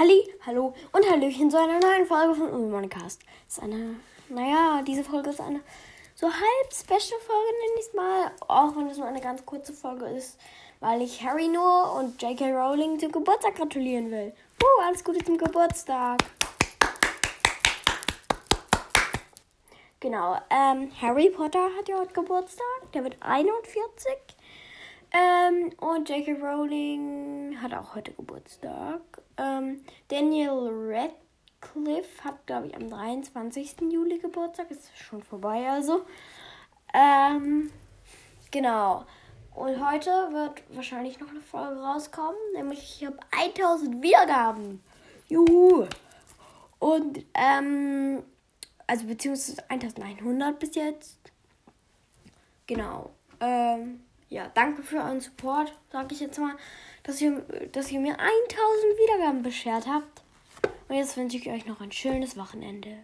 Halli, hallo und Hallöchen zu einer neuen Folge von Ulmonicast. Das ist eine, naja, diese Folge ist eine so halb Special-Folge, nenne ich es mal. Auch wenn es nur eine ganz kurze Folge ist, weil ich Harry Noah und J.K. Rowling zum Geburtstag gratulieren will. Uh, alles Gute zum Geburtstag. Genau, ähm, Harry Potter hat ja heute Geburtstag. Der wird 41. Ähm, und J.K. Rowling hat auch heute Geburtstag. Ähm, Daniel Radcliffe hat, glaube ich, am 23. Juli Geburtstag. Ist schon vorbei, also. Ähm, genau. Und heute wird wahrscheinlich noch eine Folge rauskommen. Nämlich, ich habe 1000 Wiedergaben. Juhu. Und, ähm, also beziehungsweise 1100 bis jetzt. Genau. Ähm, ja, danke für euren Support, sage ich jetzt mal, dass ihr, dass ihr mir 1000 Wiedergaben beschert habt. Und jetzt wünsche ich euch noch ein schönes Wochenende.